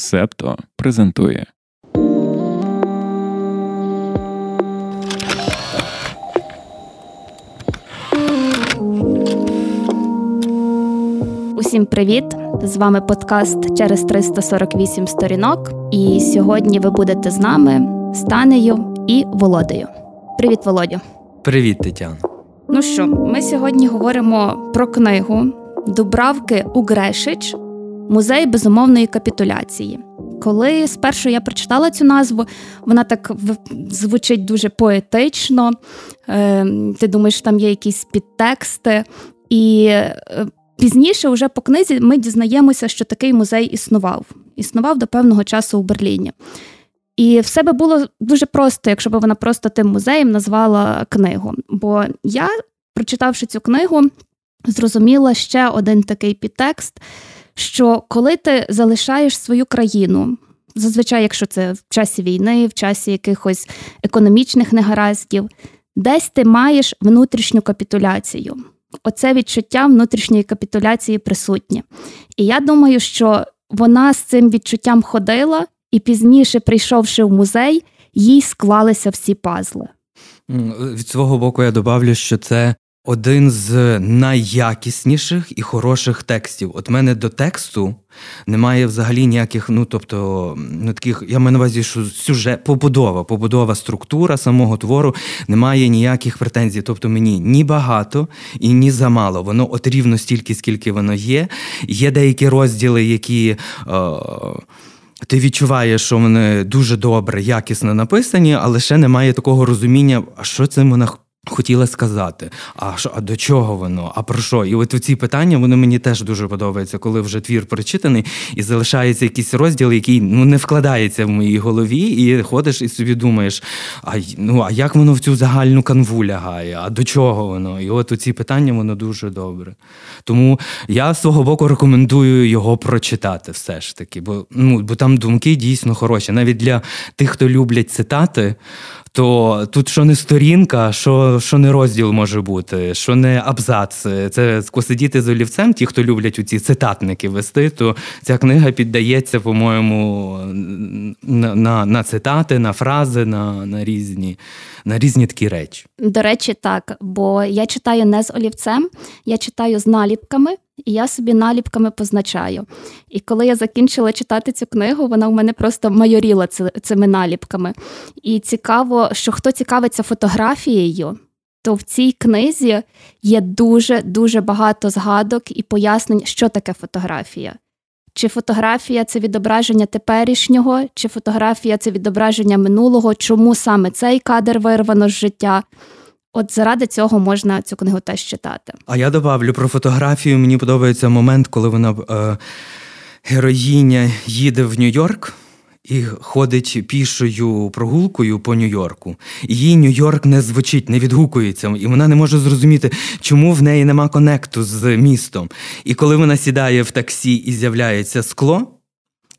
Септо презентує. Усім привіт! З вами подкаст через 348 сторінок. І сьогодні ви будете з нами Станею і Володею. Привіт, Володю! Привіт, Тетяна. Ну що, ми сьогодні говоримо про книгу Дубравки Угрешич Музей безумовної капітуляції. Коли спершу я прочитала цю назву, вона так звучить дуже поетично. Е, ти думаєш, там є якісь підтексти. І е, пізніше, вже по книзі, ми дізнаємося, що такий музей існував. Існував до певного часу у Берліні. І все би було дуже просто, якщо б вона просто тим музеєм назвала книгу. Бо я, прочитавши цю книгу, зрозуміла ще один такий підтекст що коли ти залишаєш свою країну, зазвичай, якщо це в часі війни, в часі якихось економічних негараздів, десь ти маєш внутрішню капітуляцію. Оце відчуття внутрішньої капітуляції присутнє. І я думаю, що вона з цим відчуттям ходила, і пізніше, прийшовши в музей, їй склалися всі пазли. Від свого боку, я добавлю, що це один з найякісніших і хороших текстів. От мене до тексту немає взагалі ніяких, ну тобто, ну таких, я маю на увазі, що сюжет, побудова, побудова структура самого твору немає ніяких претензій. Тобто мені ні багато і ні замало. Воно от рівно стільки, скільки воно є. Є деякі розділи, які. Е- ти відчуваєш, що вони дуже добре, якісно написані, але ще немає такого розуміння, що це вона Хотіла сказати, а що, а до чого воно? А про що? І от ці питання вони мені теж дуже подобаються, коли вже твір прочитаний і залишається якийсь розділ, який ну не вкладається в моїй голові, і ходиш і собі думаєш, а ну а як воно в цю загальну канву лягає? А до чого воно? І от ці питання воно дуже добре. Тому я з свого боку рекомендую його прочитати, все ж таки, бо ну бо там думки дійсно хороші. Навіть для тих, хто люблять цитати то тут що не сторінка, що що не розділ може бути, що не абзац. Це скосидіти з олівцем, ті, хто люблять у ці цитатники вести, то ця книга піддається, по-моєму, на на, на цитати, на фрази, на, на різні на різні такі речі. До речі, так, бо я читаю не з олівцем, я читаю з наліпками, і я собі наліпками позначаю. І коли я закінчила читати цю книгу, вона в мене просто майоріла цими наліпками. І цікаво, що хто цікавиться фотографією. То в цій книзі є дуже дуже багато згадок і пояснень, що таке фотографія. Чи фотографія це відображення теперішнього, чи фотографія це відображення минулого, чому саме цей кадр вирвано з життя? От заради цього можна цю книгу теж читати. А я добавлю про фотографію. Мені подобається момент, коли вона е, героїня їде в Нью-Йорк і ходить пішою прогулкою по Нью-Йорку. Їй Нью-Йорк не звучить, не відгукується, і вона не може зрозуміти, чому в неї нема конекту з містом. І коли вона сідає в таксі і з'являється скло.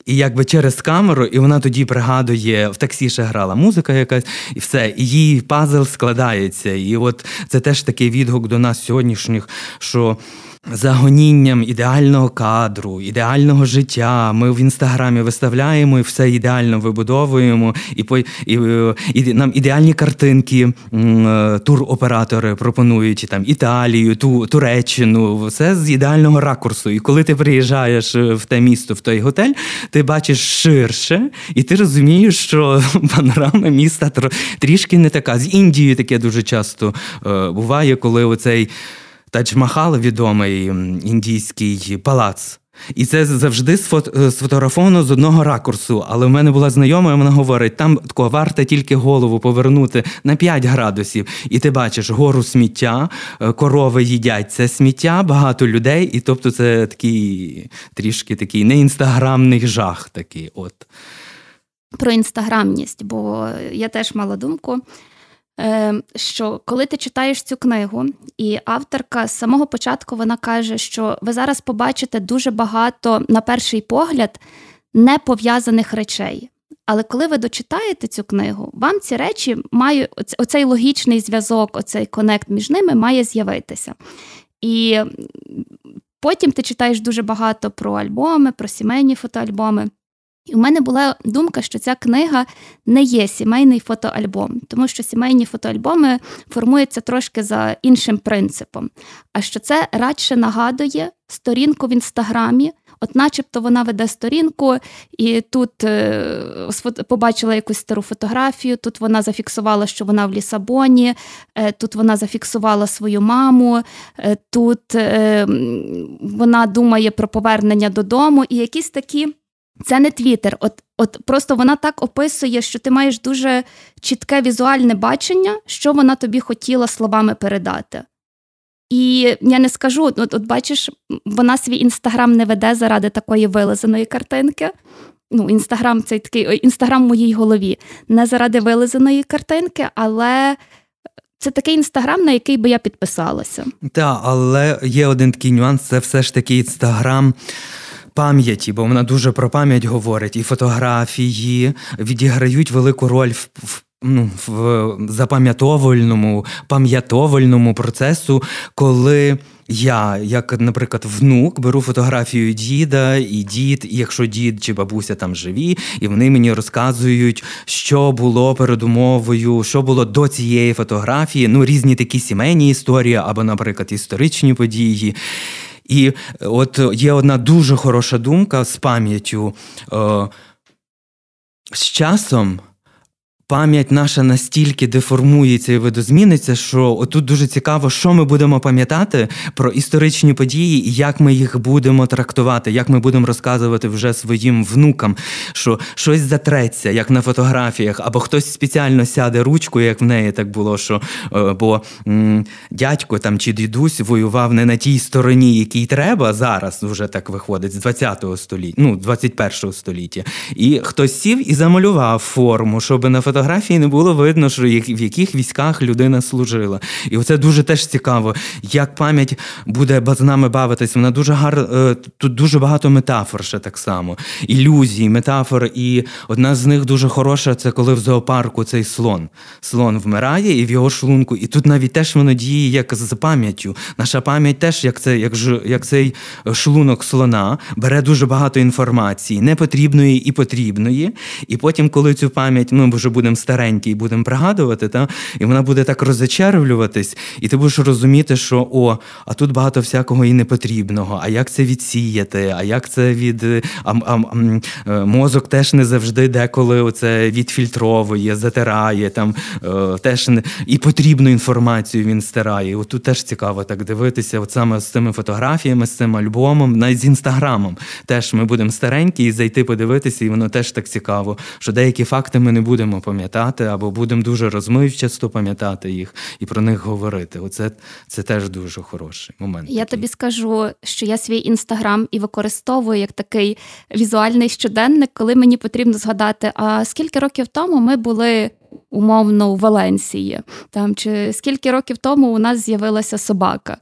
І якби через камеру, і вона тоді пригадує, в таксі ще грала музика якась, і все, і її пазл складається. І от це теж такий відгук до нас сьогоднішніх, що за гонінням ідеального кадру, ідеального життя. Ми в інстаграмі виставляємо і все ідеально вибудовуємо, і по і, і нам ідеальні картинки е, туроператори пропонують там Італію, ту Туреччину, все з ідеального ракурсу. І коли ти приїжджаєш в те місто, в той готель, ти бачиш ширше, і ти розумієш, що панорама міста трішки не така. З Індією таке дуже часто е, буває, коли оцей. Тадж-Махал, відомий індійський палац. І це завжди сфотографовано з одного ракурсу. Але в мене була знайома, і вона говорить: там тако, варто тільки голову повернути на 5 градусів, і ти бачиш гору сміття, е, корови їдять це сміття, багато людей. І тобто це такий трішки такий неінстаграмний жах. такий от. Про інстаграмність, бо я теж мала думку. Ем, що коли ти читаєш цю книгу, і авторка з самого початку вона каже, що ви зараз побачите дуже багато, на перший погляд, непов'язаних речей. Але коли ви дочитаєте цю книгу, вам ці речі мають оцей логічний зв'язок, оцей конект між ними має з'явитися. І потім ти читаєш дуже багато про альбоми, про сімейні фотоальбоми. І у мене була думка, що ця книга не є сімейний фотоальбом, тому що сімейні фотоальбоми формуються трошки за іншим принципом. А що це радше нагадує сторінку в інстаграмі, от начебто вона веде сторінку, і тут е, побачила якусь стару фотографію, тут вона зафіксувала, що вона в Лісабоні, е, тут вона зафіксувала свою маму, е, тут вона думає про повернення додому, і якісь такі. Це не твіттер. От от просто вона так описує, що ти маєш дуже чітке візуальне бачення, що вона тобі хотіла словами передати. І я не скажу, от, от бачиш, вона свій інстаграм не веде заради такої вилизаної картинки. Ну, інстаграм це такий інстаграм в моїй голові. Не заради вилизаної картинки, але це такий інстаграм, на який би я підписалася. Так, але є один такий нюанс: це все ж таки інстаграм пам'яті, бо вона дуже про пам'ять говорить, і фотографії відіграють велику роль в. в Ну, в запам'ятовувальному, пам'ятовальному процесу, коли я, як, наприклад, внук, беру фотографію діда і дід, і якщо дід чи бабуся там живі, і вони мені розказують, що було передумовою, що було до цієї фотографії, ну різні такі сімейні історії, або, наприклад, історичні події. І е, от є одна дуже хороша думка з пам'яттю. Е, з часом пам'ять наша настільки деформується і видозміниться, що отут дуже цікаво, що ми будемо пам'ятати про історичні події і як ми їх будемо трактувати, як ми будемо розказувати вже своїм внукам, що щось затреться, як на фотографіях, або хтось спеціально сяде ручкою, як в неї так було, що е, бо м, дядько там чи дідусь воював не на тій стороні, якій треба зараз, вже так виходить, з 20-го століття, ну 21-го століття. І хтось сів і замалював форму, щоб на фотографії фотографії не було видно, що в яких військах людина служила. І оце дуже теж цікаво, як пам'ять буде з нами бавитись. Вона дуже гар... Е, тут дуже багато метафор ще так само. Ілюзій, метафор. І одна з них дуже хороша це коли в зоопарку цей слон. Слон вмирає і в його шлунку. І тут навіть теж воно діє як з пам'яттю. Наша пам'ять теж, як це, як, ж, як цей шлунок слона, бере дуже багато інформації, непотрібної і потрібної. І потім, коли цю пам'ять ми вже будемо будемо старенькі і будемо пригадувати, та? і вона буде так розочервлюватись, і ти будеш розуміти, що о, а тут багато всякого і непотрібного, а як це відсіяти, а як це від а, а, а, мозок теж не завжди деколи оце відфільтровує, затирає там е, теж не і потрібну інформацію він стирає. От тут теж цікаво так дивитися, от саме з цими фотографіями, з цим альбомом, навіть з інстаграмом. Теж ми будемо старенькі і зайти подивитися, і воно теж так цікаво, що деякі факти ми не будемо пам'ятати або будемо дуже розмивчасто пам'ятати їх і про них говорити. Оце це теж дуже хороший момент. Я такий. тобі скажу, що я свій інстаграм і використовую як такий візуальний щоденник, коли мені потрібно згадати, а скільки років тому ми були умовно у Валенсії, там чи скільки років тому у нас з'явилася собака.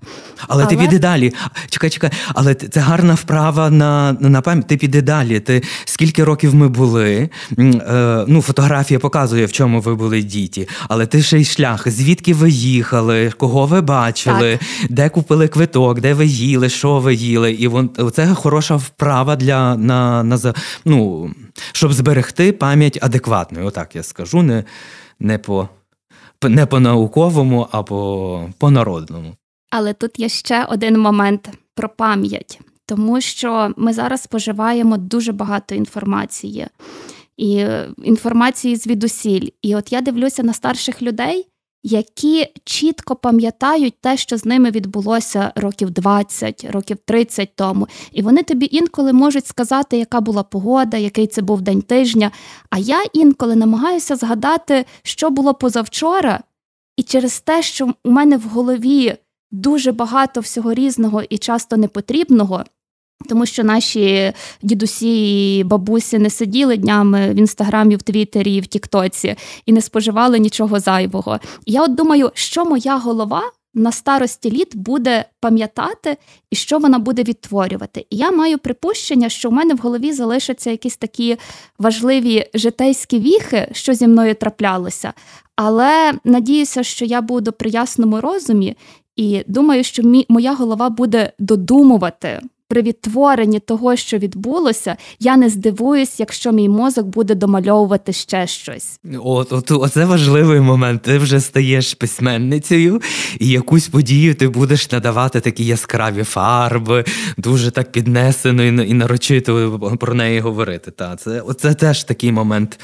Але, але... ти піди далі. Чекай, чекай, але це гарна вправа на на пам'ять. Ти піди далі. Ти скільки років ми були? Е, ну, фотографія показує, в чому ви були діті, але ти ще й шлях, звідки ви їхали, кого ви бачили, так. де купили квиток, де ви їли, що ви їли. І вон це хороша вправа для на, на ну, щоб зберегти пам'ять адекватною. Отак я скажу. Не не по не по науковому, а по, по народному. Але тут є ще один момент про пам'ять, тому що ми зараз споживаємо дуже багато інформації і інформації звідусіль. І от я дивлюся на старших людей, які чітко пам'ятають те, що з ними відбулося років 20, років 30 тому. І вони тобі інколи можуть сказати, яка була погода, який це був день тижня. А я інколи намагаюся згадати, що було позавчора, і через те, що у мене в голові дуже багато всього різного і часто непотрібного. Тому що наші дідусі і бабусі не сиділи днями в інстаграмі, в Твіттері, в Тіктоці і не споживали нічого зайвого. І я от думаю, що моя голова на старості літ буде пам'ятати і що вона буде відтворювати. І я маю припущення, що в мене в голові залишаться якісь такі важливі житейські віхи, що зі мною траплялося. Але надіюся, що я буду при ясному розумі, і думаю, що мі, моя голова буде додумувати при відтворенні того, що відбулося, я не здивуюсь, якщо мій мозок буде домальовувати ще щось. От, от оце важливий момент. Ти вже стаєш письменницею, і якусь подію ти будеш надавати такі яскраві фарби, дуже так піднесено і нарочито про неї говорити. Та це оце теж такий момент.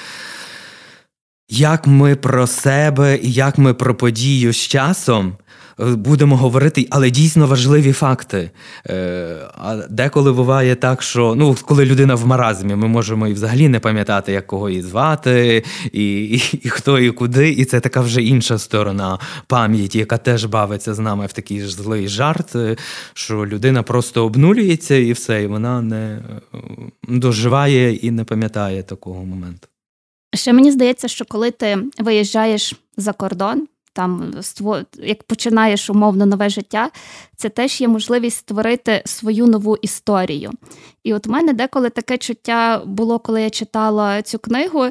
Як ми про себе і як ми про подію з часом будемо говорити, але дійсно важливі факти. Е, а деколи буває так, що ну, коли людина в маразмі, ми можемо і взагалі не пам'ятати, як кого її звати, і, і, і хто і куди. І це така вже інша сторона пам'яті, яка теж бавиться з нами в такий злий жарт, е, що людина просто обнулюється і все, і вона не доживає і не пам'ятає такого моменту. Ще мені здається, що коли ти виїжджаєш за кордон, там як починаєш умовно нове життя, це теж є можливість створити свою нову історію. І от у мене деколи таке чуття було, коли я читала цю книгу,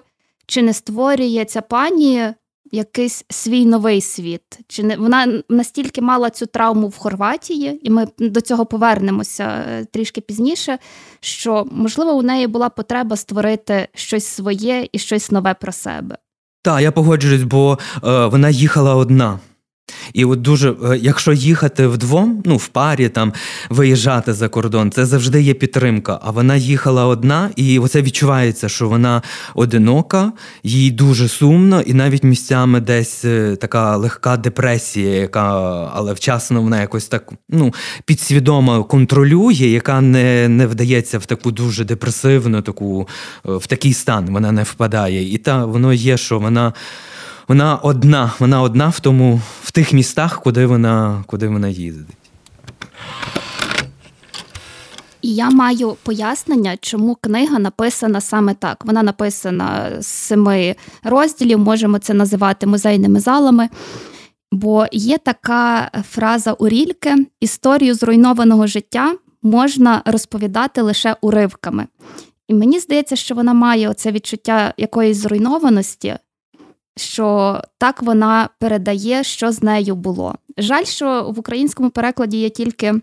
чи не створює ця пані якийсь свій новий світ? Чи не вона настільки мала цю травму в Хорватії, і ми до цього повернемося е, трішки пізніше, що можливо у неї була потреба створити щось своє і щось нове про себе. Так, я погоджуюсь, бо е, вона їхала одна. І от дуже, е, якщо їхати вдвом, ну в парі там виїжджати за кордон, це завжди є підтримка. А вона їхала одна, і оце відчувається, що вона одинока, їй дуже сумно, і навіть місцями десь е, така легка депресія, яка але вчасно вона якось так ну, підсвідомо контролює, яка не не вдається в таку дуже депресивну, таку е, в такий стан вона не впадає. І та воно є, що вона вона одна, вона одна в тому, в тих містах, куди вона, куди вона їздить. І я маю пояснення, чому книга написана саме так. Вона написана з семи розділів, можемо це називати музейними залами. Бо є така фраза у Рільке: історію зруйнованого життя можна розповідати лише уривками. І мені здається, що вона має оце відчуття якоїсь зруйнованості, що так вона передає, що з нею було. Жаль, що в українському перекладі є тільки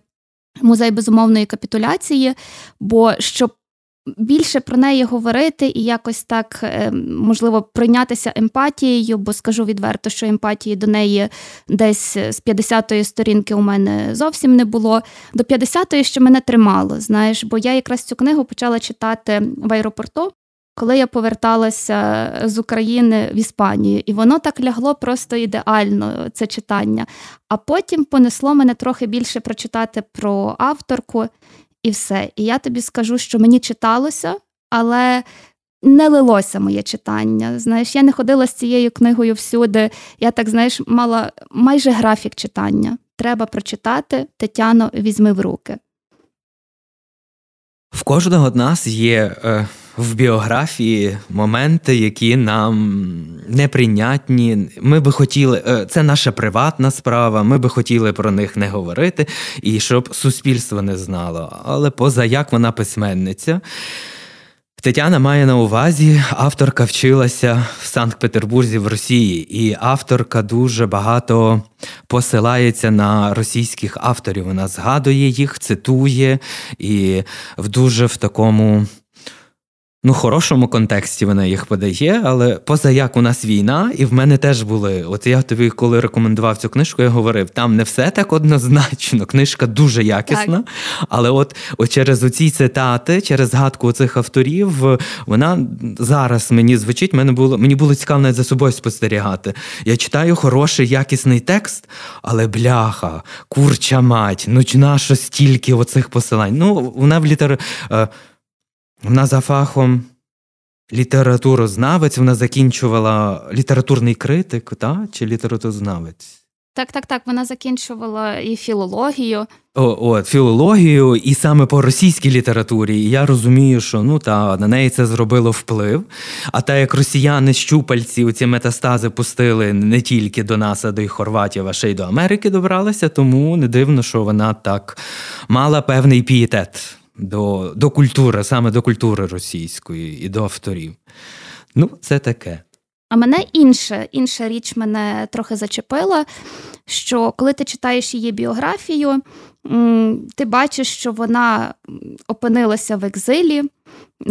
музей безумовної капітуляції, бо щоб більше про неї говорити і якось так е, можливо прийнятися емпатією, бо скажу відверто, що емпатії до неї десь з 50-ї сторінки у мене зовсім не було. До 50-ї ще мене тримало, знаєш, бо я якраз цю книгу почала читати в аеропорту коли я поверталася з України в Іспанію, і воно так лягло просто ідеально, це читання. А потім понесло мене трохи більше прочитати про авторку і все. І я тобі скажу, що мені читалося, але. Не лилося моє читання. Знаєш, я не ходила з цією книгою всюди. Я так знаєш, мала майже графік читання. Треба прочитати. Тетяно, візьми в руки. В кожного з нас є е, в біографії моменти, які нам неприйнятні. Ми би хотіли, е, це наша приватна справа, ми би хотіли про них не говорити, і щоб суспільство не знало. Але поза як вона письменниця. Тетяна має на увазі, авторка вчилася в Санкт-Петербурзі в Росії, і авторка дуже багато посилається на російських авторів. Вона згадує їх, цитує і в дуже в такому ну, хорошому контексті вона їх подає, але поза як у нас війна, і в мене теж були. От я тобі, коли рекомендував цю книжку, я говорив: там не все так однозначно. Книжка дуже якісна. Так. Але от, от через оці цитати, через згадку цих авторів, вона зараз мені звучить. Мене було мені було цікаво навіть за собою спостерігати. Я читаю хороший, якісний текст, але бляха, курча мать, ну нащо стільки оцих посилань? Ну, вона в літер. Вона за фахом літературознавець, вона закінчувала літературний критик, та? чи літературознавець? Так, так, так. Вона закінчувала і філологію. О, от, філологію, і саме по російській літературі. І я розумію, що ну та на неї це зробило вплив. А так як росіяни щупальці у ці метастази пустили не тільки до нас, а до й Хорватів, а ще й до Америки добралися, тому не дивно, що вона так мала певний пієтет до до культури, саме до культури російської і до авторів. Ну, це таке. А мене інше, інша річ мене трохи зачепила, що коли ти читаєш її біографію, ти бачиш, що вона опинилася в екзилі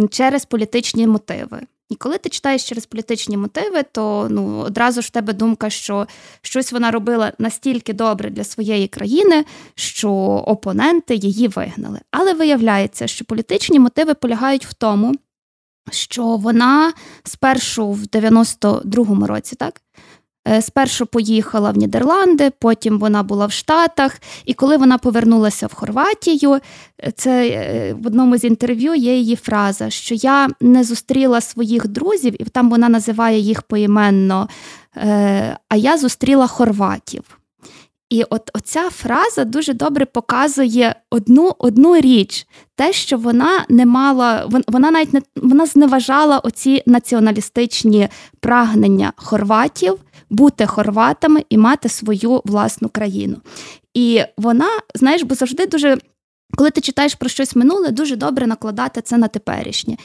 через політичні мотиви. І коли ти читаєш через політичні мотиви, то ну одразу ж в тебе думка, що щось вона робила настільки добре для своєї країни, що опоненти її вигнали. Але виявляється, що політичні мотиви полягають в тому, що вона спершу в 92-му році, так спершу поїхала в Нідерланди, потім вона була в Штатах, і коли вона повернулася в Хорватію, е, це е, в одному з інтерв'ю є її фраза, що я не зустріла своїх друзів, і там вона називає їх поіменно, а я зустріла хорватів. І от оця фраза дуже добре показує одну одну річ, те, що вона не мала, вона навіть не вона зневажала оці націоналістичні прагнення хорватів бути хорватами і мати свою власну країну. І вона, знаєш, бо завжди дуже. Коли ти читаєш про щось минуле, дуже добре накладати це на теперішнє.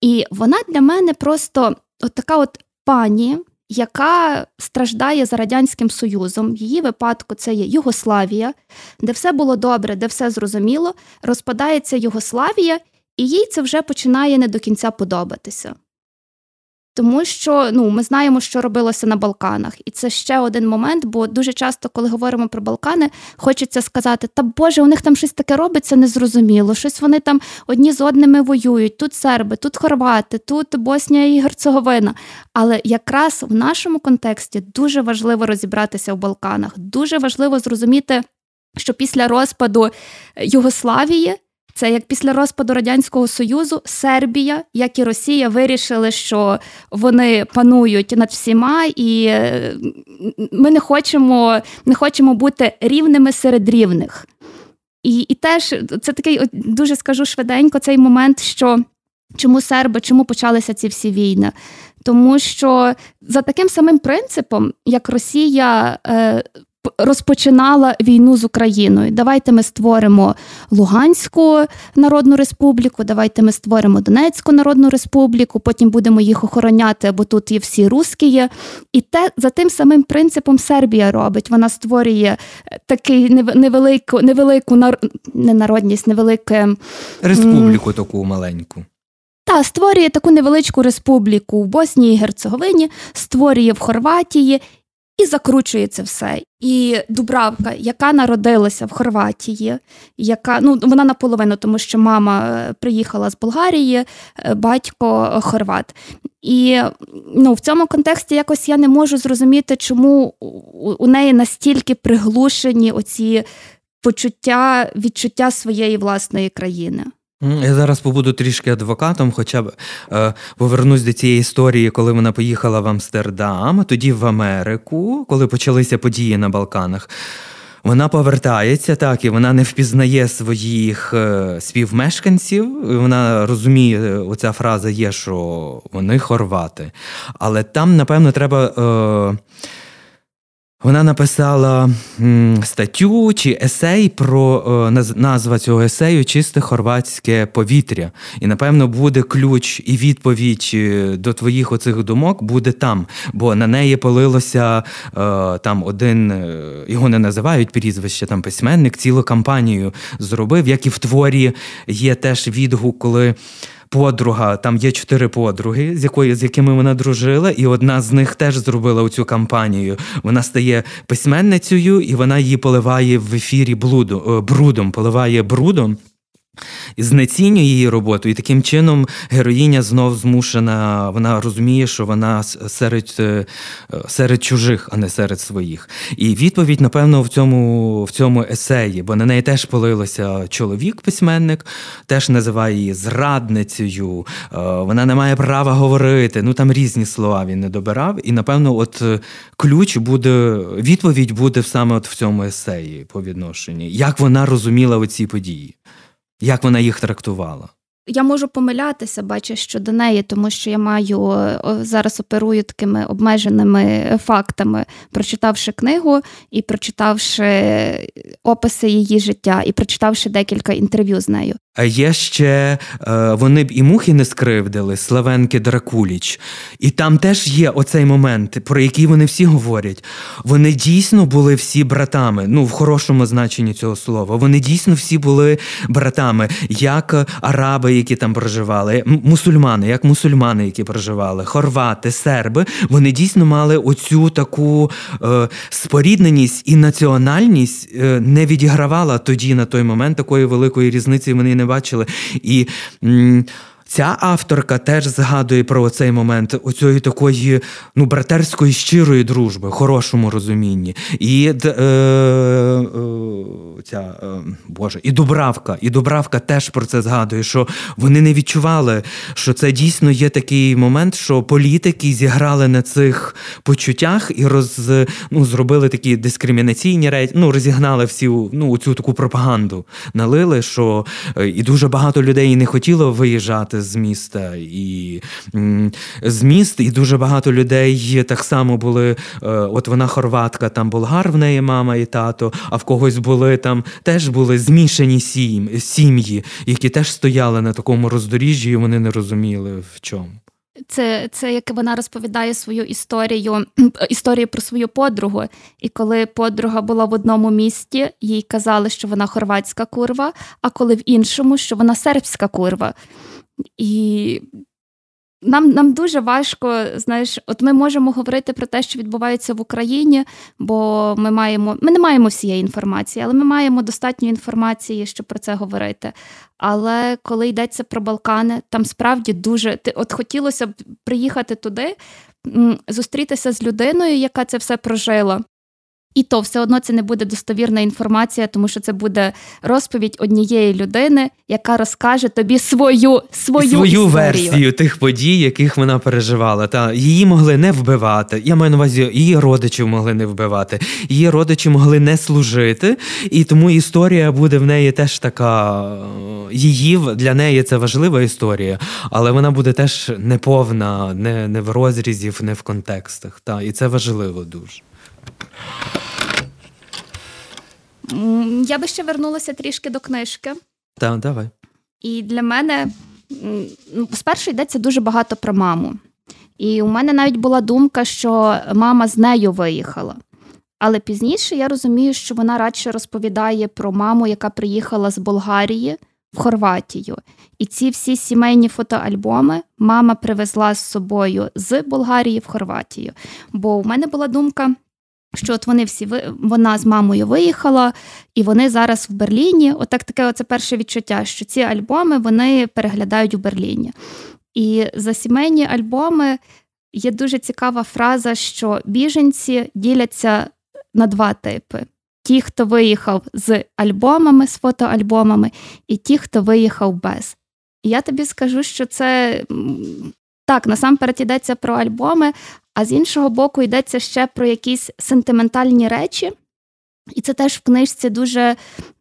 І вона для мене просто от така от пані, яка страждає за Радянським Союзом. В її випадку це є Югославія, де все було добре, де все зрозуміло, розпадається Югославія, і їй це вже починає не до кінця подобатися. Тому що ну ми знаємо, що робилося на Балканах, і це ще один момент. Бо дуже часто, коли говоримо про Балкани, хочеться сказати: та Боже, у них там щось таке робиться незрозуміло. Щось вони там одні з одними воюють. Тут серби, тут хорвати, тут Боснія і Герцеговина. Але якраз в нашому контексті дуже важливо розібратися в Балканах. Дуже важливо зрозуміти, що після розпаду Югославії. Це як після розпаду радянського союзу Сербія, як і Росія, вирішили, що вони панують над всіма, і е, ми не хочемо не хочемо бути рівними серед рівних. І і теж це такий дуже скажу швиденько цей момент, що чому серби, чому почалися ці всі війни? Тому що за таким самим принципом, як Росія е, розпочинала війну з Україною. Давайте ми створимо Луганську Народну Республіку, давайте ми створимо Донецьку Народну Республіку, потім будемо їх охороняти, бо тут є всі русські. І те за тим самим принципом Сербія робить. Вона створює е, такий невелику, невелику не народність, невелике республіку таку маленьку. Та створює таку невеличку республіку в Боснії і Герцеговині, створює в Хорватії і закручує це все. І Дубравка, яка народилася в Хорватії, яка ну вона наполовину, тому що мама е, приїхала з Болгарії, е, батько Хорват. І ну, в цьому контексті якось я не можу зрозуміти, чому у неї настільки приглушені оці почуття, відчуття своєї власної країни. Я зараз побуду трішки адвокатом, хоча б е, повернусь до цієї історії, коли вона поїхала в Амстердам, тоді в Америку, коли почалися події на Балканах. Вона повертається так, і вона не впізнає своїх е, співмешканців. Вона розуміє, оця фраза є, що вони хорвати. Але там, напевно, треба. Е, вона написала статтю чи есей про е, назва цього есею Чисте хорватське повітря. І, напевно, буде ключ і відповідь е, до твоїх оцих думок буде там. Бо на неї полилося е, там один, його не називають прізвище, там письменник, цілу кампанію зробив, як і в творі є теж відгук, коли подруга, там є чотири подруги, з якої з якими вона дружила, і одна з них теж зробила цю кампанію. Вона стає письменницею, і вона її поливає в ефірі блуду, е, брудом, поливає брудом знецінює її роботу, і таким чином героїня знов змушена, вона розуміє, що вона серед е, серед чужих, а не серед своїх. І відповідь, напевно, в цьому в цьому есеї, бо на неї теж полилося чоловік-письменник, теж називає її зрадницею, е, вона не має права говорити. Ну там різні слова він не добирав. І, напевно, от е, ключ буде, відповідь буде саме от в цьому есеї по відношенні, як вона розуміла оці події як вона їх трактувала. Я можу помилятися, бачу, щодо неї, тому що я маю зараз оперую такими обмеженими фактами, прочитавши книгу і прочитавши описи її життя, і прочитавши декілька інтерв'ю з нею. А є ще е, вони б і мухи не скривдили, Славенки Дракуліч. І там теж є оцей момент, про який вони всі говорять. Вони дійсно були всі братами, ну в хорошому значенні цього слова. Вони дійсно всі були братами, як араби, які там проживали, мусульмани, як мусульмани, які проживали, хорвати, серби. Вони дійсно мали оцю таку е, спорідненість і національність е, не відігравала тоді на той момент такої великої різниці. Вони не бачили. І Ця авторка теж згадує про цей момент оцієї такої ну, братерської щирої дружби, хорошому розумінні. І е, е, ця, е, Боже, і Дубравка. І Дубравка теж про це згадує, що вони не відчували, що це дійсно є такий момент, що політики зіграли на цих почуттях і роз, ну, зробили такі дискримінаційні речі, ну, розігнали всі ну, цю таку пропаганду, налили, що е, і дуже багато людей не хотіло виїжджати з міста і з міст, і дуже багато людей так само були. Е, от вона хорватка, там болгар в неї мама і тато, а в когось були там теж були змішані сім'ї, які теж стояли на такому роздоріжжі, і вони не розуміли в чому. Це це як вона розповідає свою історію історію про свою подругу. І коли подруга була в одному місті, їй казали, що вона хорватська курва, а коли в іншому, що вона сербська курва. І нам нам дуже важко, знаєш, от ми можемо говорити про те, що відбувається в Україні, бо ми маємо, ми не маємо всієї інформації, але ми маємо достатньо інформації, щоб про це говорити. Але коли йдеться про Балкани, там справді дуже от хотілося б приїхати туди, зустрітися з людиною, яка це все прожила. І то все одно це не буде достовірна інформація, тому що це буде розповідь однієї людини, яка розкаже тобі свою свою, свою історію. версію тих подій, яких вона переживала. Та її могли не вбивати. Я маю на увазі, її родичів могли не вбивати, її родичі могли не служити, і тому історія буде в неї теж така. Її для неї це важлива історія, але вона буде теж неповна, не не в розрізів, не в контекстах. Та і це важливо дуже. Я би ще вернулася трішки до книжки. Так, давай. І для мене ну, спершу йдеться дуже багато про маму. І у мене навіть була думка, що мама з нею виїхала. Але пізніше я розумію, що вона радше розповідає про маму, яка приїхала з Болгарії в Хорватію. І ці всі сімейні фотоальбоми мама привезла з собою з Болгарії в Хорватію. Бо у мене була думка, що от вони всі вона з мамою виїхала, і вони зараз в Берліні. Отак таке оце перше відчуття, що ці альбоми вони переглядають у Берліні. І за сімейні альбоми є дуже цікава фраза, що біженці діляться на два типи: ті, хто виїхав з альбомами, з фотоальбомами, і ті, хто виїхав без. І я тобі скажу, що це так, насамперед йдеться про альбоми, а з іншого боку, йдеться ще про якісь сентиментальні речі. І це теж в книжці дуже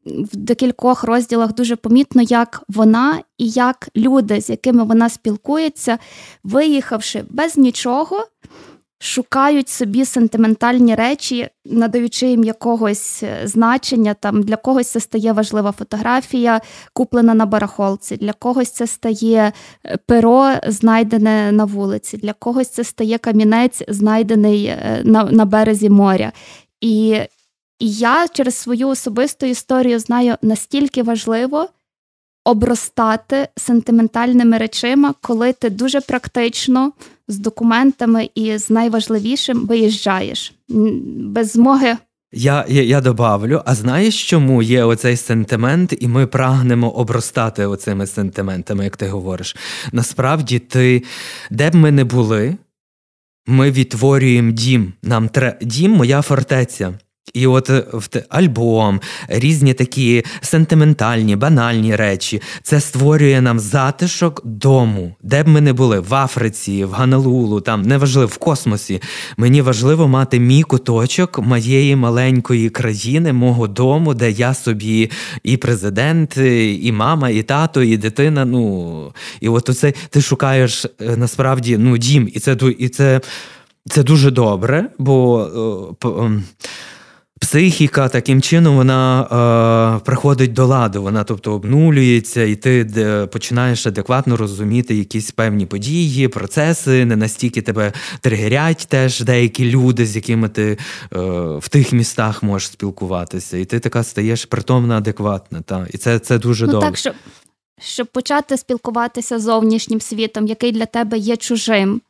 в декількох розділах дуже помітно, як вона і як люди, з якими вона спілкується, виїхавши без нічого, шукають собі сентиментальні речі, надаючи їм якогось е, значення. Там Для когось це стає важлива фотографія, куплена на барахолці, для когось це стає е, перо, знайдене на вулиці, для когось це стає камінець, знайдений е, на, на березі моря. І, І я через свою особисту історію знаю настільки важливо. Обростати сентиментальними речима, коли ти дуже практично з документами і з найважливішим виїжджаєш без змоги. Я я, я добавлю, а знаєш, чому є оцей сентимент, і ми прагнемо обростати оцими сентиментами, як ти говориш? Насправді, ти, де б ми не були, ми відтворюємо дім. Нам тре... Дім моя фортеця. І от е, альбом, різні такі сентиментальні, банальні речі, це створює нам затишок дому, де б ми не були в Африці, в Ганалулу, там неважливо в космосі. Мені важливо мати мій куточок моєї маленької країни, мого дому, де я собі і президент, і мама, і тато, і дитина. Ну і от оце ти шукаєш е, насправді ну дім, і це і це, це дуже добре, бо. Психіка таким чином вона е, приходить до ладу, вона тобто обнулюється, і ти де, починаєш адекватно розуміти якісь певні події, процеси, не настільки тебе тригерять теж деякі люди, з якими ти е, в тих містах можеш спілкуватися. І ти така стаєш притомна, адекватна. Та. І це це дуже ну, добре. Так, щоб, щоб почати спілкуватися з зовнішнім світом, який для тебе є чужим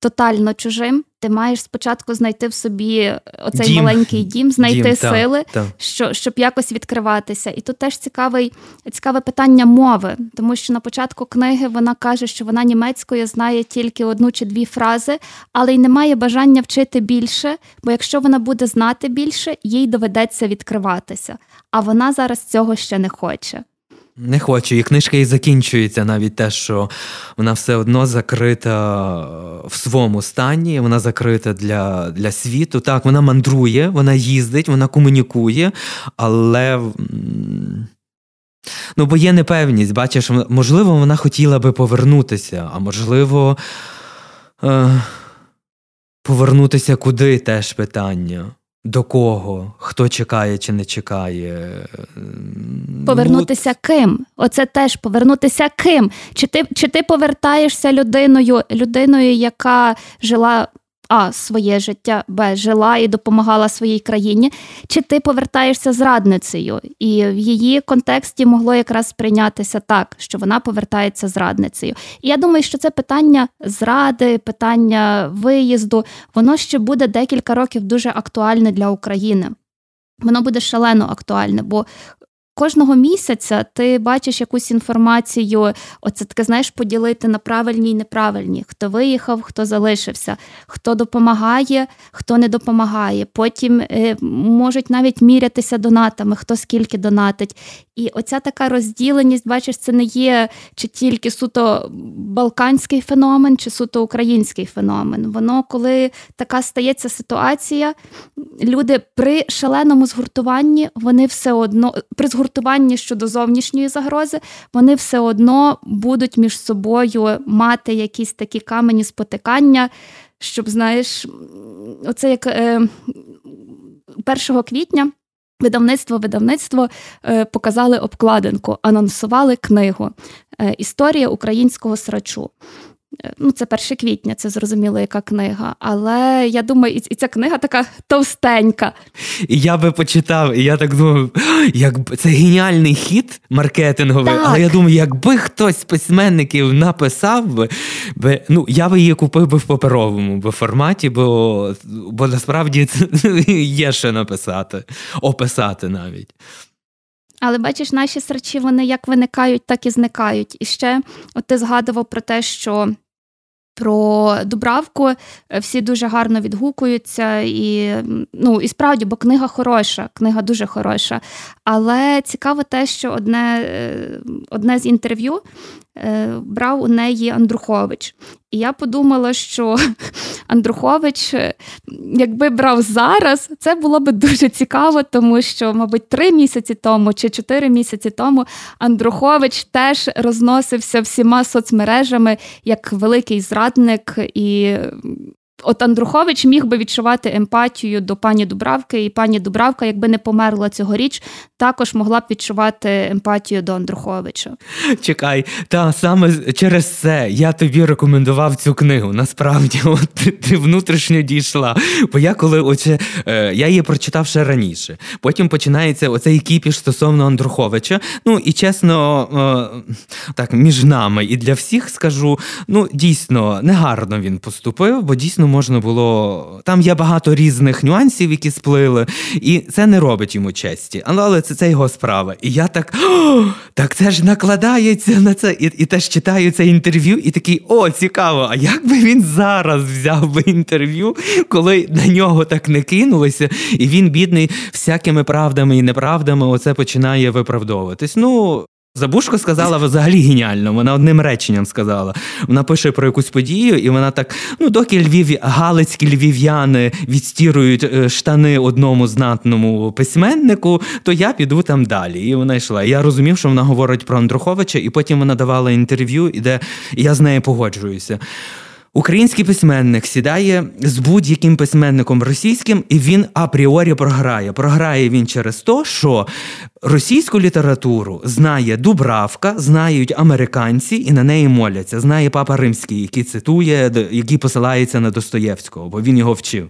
тотально чужим, ти маєш спочатку знайти в собі оцей дім. маленький дім, знайти дім, сили, та, та. Що, щоб якось відкриватися. І тут теж цікавий, цікаве питання мови, тому що на початку книги вона каже, що вона німецькою знає тільки одну чи дві фрази, але й не має бажання вчити більше, бо якщо вона буде знати більше, їй доведеться відкриватися. А вона зараз цього ще не хоче. Не хочу. І книжка і закінчується навіть те, що вона все одно закрита в своєму стані, вона закрита для для світу. Так, вона мандрує, вона їздить, вона комунікує, але. Ну, бо є непевність, бачиш, можливо, вона хотіла би повернутися, а можливо, е- повернутися куди теж питання. До кого, хто чекає чи не чекає. Повернутися ну, ким? Оце теж повернутися ким? Чи ти чи ти повертаєшся людиною, людиною, яка жила а своє життя, Б жила і допомагала своїй країні, чи ти повертаєшся зрадницею? І в її контексті могло якраз сприйнятися так, що вона повертається зрадницею. І я думаю, що це питання зради, питання виїзду, воно ще буде декілька років дуже актуальне для України. Воно буде шалено актуальне, бо Кожного місяця ти бачиш якусь інформацію, оце таке знаєш, поділити на правильні і неправильні, хто виїхав, хто залишився, хто допомагає, хто не допомагає. Потім е, можуть навіть мірятися донатами, хто скільки донатить. І оця така розділеність, бачиш, це не є чи тільки суто балканський феномен, чи суто український феномен. Воно, коли така стається ситуація, люди при шаленому згуртуванні, вони все одно при згуртуванні щодо зовнішньої загрози, вони все одно будуть між собою мати якісь такі камені спотикання, щоб, знаєш, оце як е, 1 квітня. Видавництво видавництво е, показали обкладинку, анонсували книгу е, Історія українського срачу. Е, ну, Це 1 квітня, це зрозуміло, яка книга. Але я думаю, і ця книга така товстенька. І я би почитав, і я так думаю, як це геніальний хід маркетинговий. Так. Але я думаю, якби хтось з письменників написав би, би, ну я би її купив би в паперовому би форматі, бо бо насправді це є ще написати, описати навіть. Але бачиш, наші срачі вони як виникають, так і зникають. І ще от ти згадував про те, що про Дубравку е, всі дуже гарно відгукуються, і ну і справді, бо книга хороша, книга дуже хороша. Але цікаво те, що одне е, одне з інтерв'ю е, брав у неї Андрухович. І я подумала, що Андрухович, якби брав зараз, це було б дуже цікаво, тому що, мабуть, три місяці тому чи чотири місяці тому Андрухович теж розносився всіма соцмережами як великий зрадник і От Андрухович міг би відчувати емпатію до пані Дубравки, і пані Дубравка, якби не померла цьогоріч, також могла б відчувати емпатію до Андруховича. Чекай, та саме через це я тобі рекомендував цю книгу. Насправді, от ти, ти внутрішньо дійшла. Бо я коли оце, е, я її прочитав ще раніше. Потім починається оцей кіпіш стосовно Андруховича. Ну і чесно, е, так між нами і для всіх скажу: ну дійсно негарно він поступив, бо дійсно спокійно можна було. Там є багато різних нюансів, які сплили, і це не робить йому честі. Але це це його справа. І я так так це ж накладається на це. І і теж читаю це інтерв'ю, і такий о, цікаво! А як би він зараз взяв би інтерв'ю, коли на нього так не кинулося, і він, бідний, всякими правдами і неправдами оце починає виправдовуватись. Ну, Забушко сказала взагалі геніально. Вона одним реченням сказала. Вона пише про якусь подію, і вона так: ну, доки Львів, галицькі львів'яни відстірують е, штани одному знатному письменнику, то я піду там далі. І вона йшла. Я розумів, що вона говорить про Андруховича, і потім вона давала інтерв'ю, і де я з нею погоджуюся. Український письменник сідає з будь-яким письменником російським, і він апріорі програє. Програє він через те, що російську літературу знає Дубравка, знають американці і на неї моляться. Знає папа Римський, який цитує, який посилається на Достоєвського, бо він його вчив.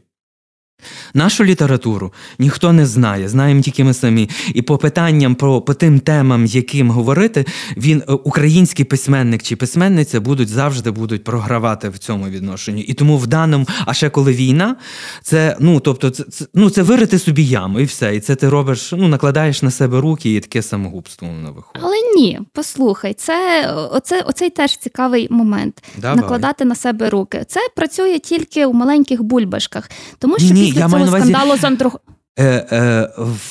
Нашу літературу ніхто не знає, знаємо тільки ми самі. І по питанням про по тим темам, яким говорити, він е, український письменник чи письменниця будуть завжди будуть програвати в цьому відношенні. І тому в даному, а ще коли війна, це ну тобто, це, це ну це вирити собі яму, і все. І це ти робиш, ну накладаєш на себе руки, і таке самогубство на виходить. Але ні, послухай, це оце, оцей теж цікавий момент. Давай. Накладати на себе руки. Це працює тільки у маленьких бульбашках, тому що. Ні, після я на увазі... скандалу з Андрох... Е, е,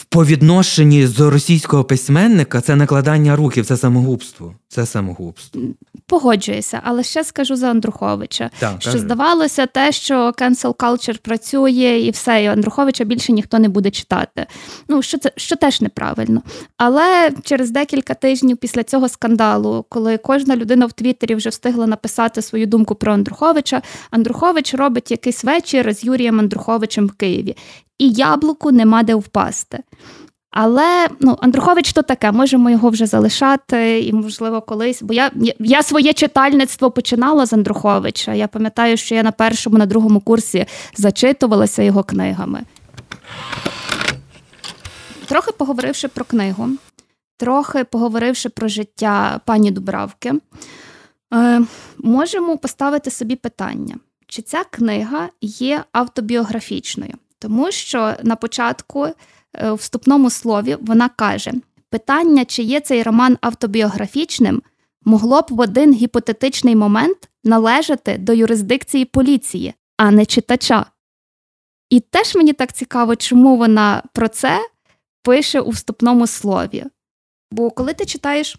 по відношенні до російського письменника це накладання руків, це самогубство. Це самогубство. Погоджуюся, але ще скажу за Андруховича, так, що кажу. здавалося, те, що cancel culture працює, і все, і Андруховича більше ніхто не буде читати. Ну що це що теж неправильно. Але через декілька тижнів після цього скандалу, коли кожна людина в Твіттері вже встигла написати свою думку про Андруховича, Андрухович робить якийсь вечір з Юрієм Андруховичем в Києві, і яблуку нема де впасти. Але ну, Андрухович то таке, можемо його вже залишати, і, можливо, колись. Бо я я своє читальництво починала з Андруховича. Я пам'ятаю, що я на першому, на другому курсі зачитувалася його книгами. Трохи поговоривши про книгу, трохи поговоривши про життя пані Дубравки, е, можемо поставити собі питання, чи ця книга є автобіографічною. Тому що на початку Е, в вступному слові вона каже: питання, чи є цей роман автобіографічним, могло б в один гіпотетичний момент належати до юрисдикції поліції, а не читача. І теж мені так цікаво, чому вона про це пише у вступному слові. Бо коли ти читаєш,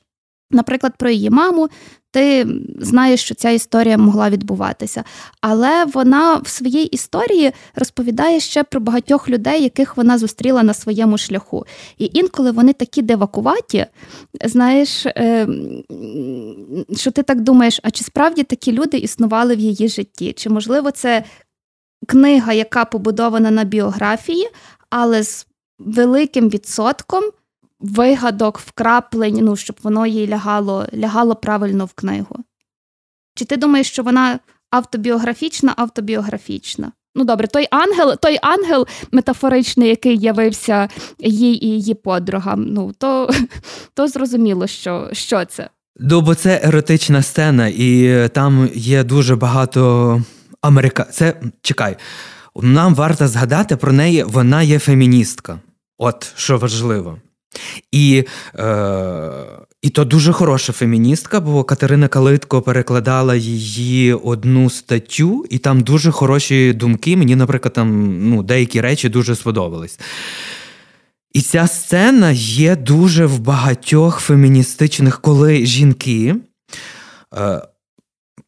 наприклад, про її маму, ти знаєш, що ця історія могла відбуватися. Але вона в своїй історії розповідає ще про багатьох людей, яких вона зустріла на своєму шляху. І інколи вони такі девакуваті, знаєш, е, що ти так думаєш, а чи справді такі люди існували в її житті? Чи, можливо, це книга, яка побудована на біографії, але з великим відсотком вигадок, вкраплень, ну, щоб воно їй лягало, лягало правильно в книгу? Чи ти думаєш, що вона автобіографічна, автобіографічна? Ну добре, той ангел, той ангел метафоричний, який явився їй і її подругам, ну то то зрозуміло, що що це. Ну, бо це еротична сцена, і там є дуже багато америка. Це чекай, нам варто згадати про неї, вона є феміністка. От що важливо. І е, і то дуже хороша феміністка, бо Катерина Калитко перекладала її одну статтю, і там дуже хороші думки. Мені, наприклад, там ну, деякі речі дуже сподобались. І ця сцена є дуже в багатьох феміністичних, коли жінки. Е,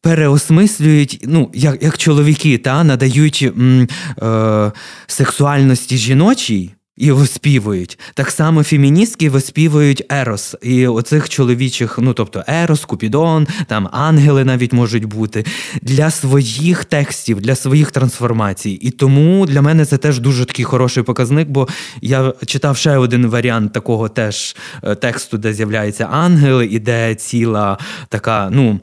Переосмислюють, ну, як як чоловіки, та надають м, е, сексуальності жіночій і виспівують. Так само феміністки виспівують Ерос і оцих чоловічих, ну тобто Ерос, Купідон, там ангели навіть можуть бути для своїх текстів, для своїх трансформацій. І тому для мене це теж дуже такий хороший показник, бо я читав ще один варіант такого теж е, тексту, де з'являється ангел, і де ціла така, ну.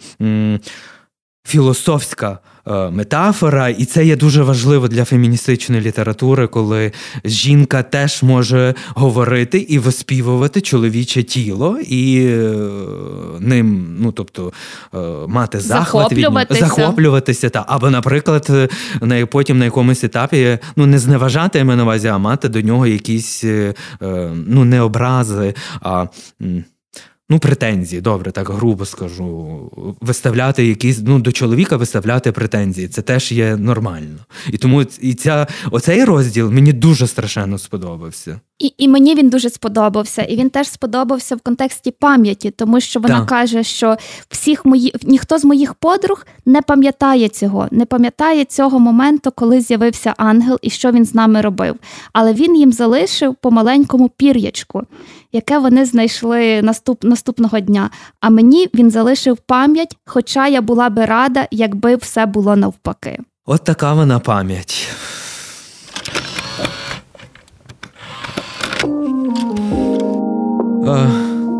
Філософська метафора, і це є дуже важливо для феміністичної літератури, коли жінка теж може говорити і виспівувати чоловіче тіло і е, ним, ну тобто, е, мати захват від нього, Захоплюватися. Та. Або, наприклад, е, на, потім на якомусь етапі ну, не зневажати я маю на увазі, а мати до нього якісь е, е, ну, не образи, а. Ну, претензії, добре, так грубо скажу. Виставляти якісь, ну, до чоловіка виставляти претензії. Це теж є нормально. І тому і ця, оцей розділ мені дуже страшенно сподобався. І, і мені він дуже сподобався, і він теж сподобався в контексті пам'яті, тому що вона Так. каже, що всіх мої ніхто з моїх подруг не пам'ятає цього, не пам'ятає цього моменту, коли з'явився ангел і що він з нами робив. Але він їм залишив по маленькому пір'ячку, яке вони знайшли наступ, наступного дня. А мені він залишив пам'ять, хоча я була би рада, якби все було навпаки. От така вона пам'ять.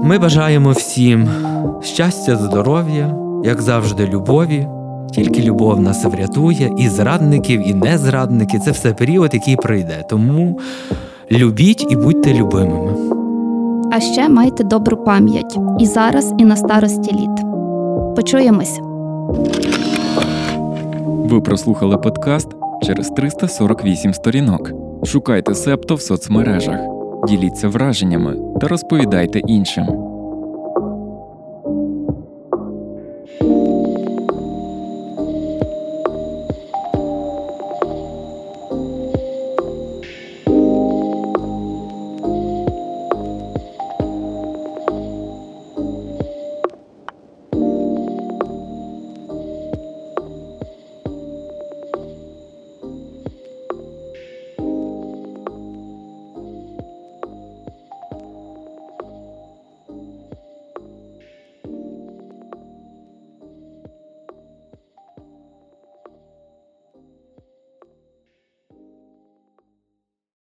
Ми бажаємо всім щастя, здоров'я, як завжди, любові. Тільки любов нас врятує, і зрадників, і незрадників. Це все період, який прийде. Тому любіть і будьте любимими. А ще майте добру пам'ять і зараз, і на старості літ. Почуємось. Ви прослухали подкаст через 348 сторінок. Шукайте Септо в соцмережах, діліться враженнями та розповідайте іншим.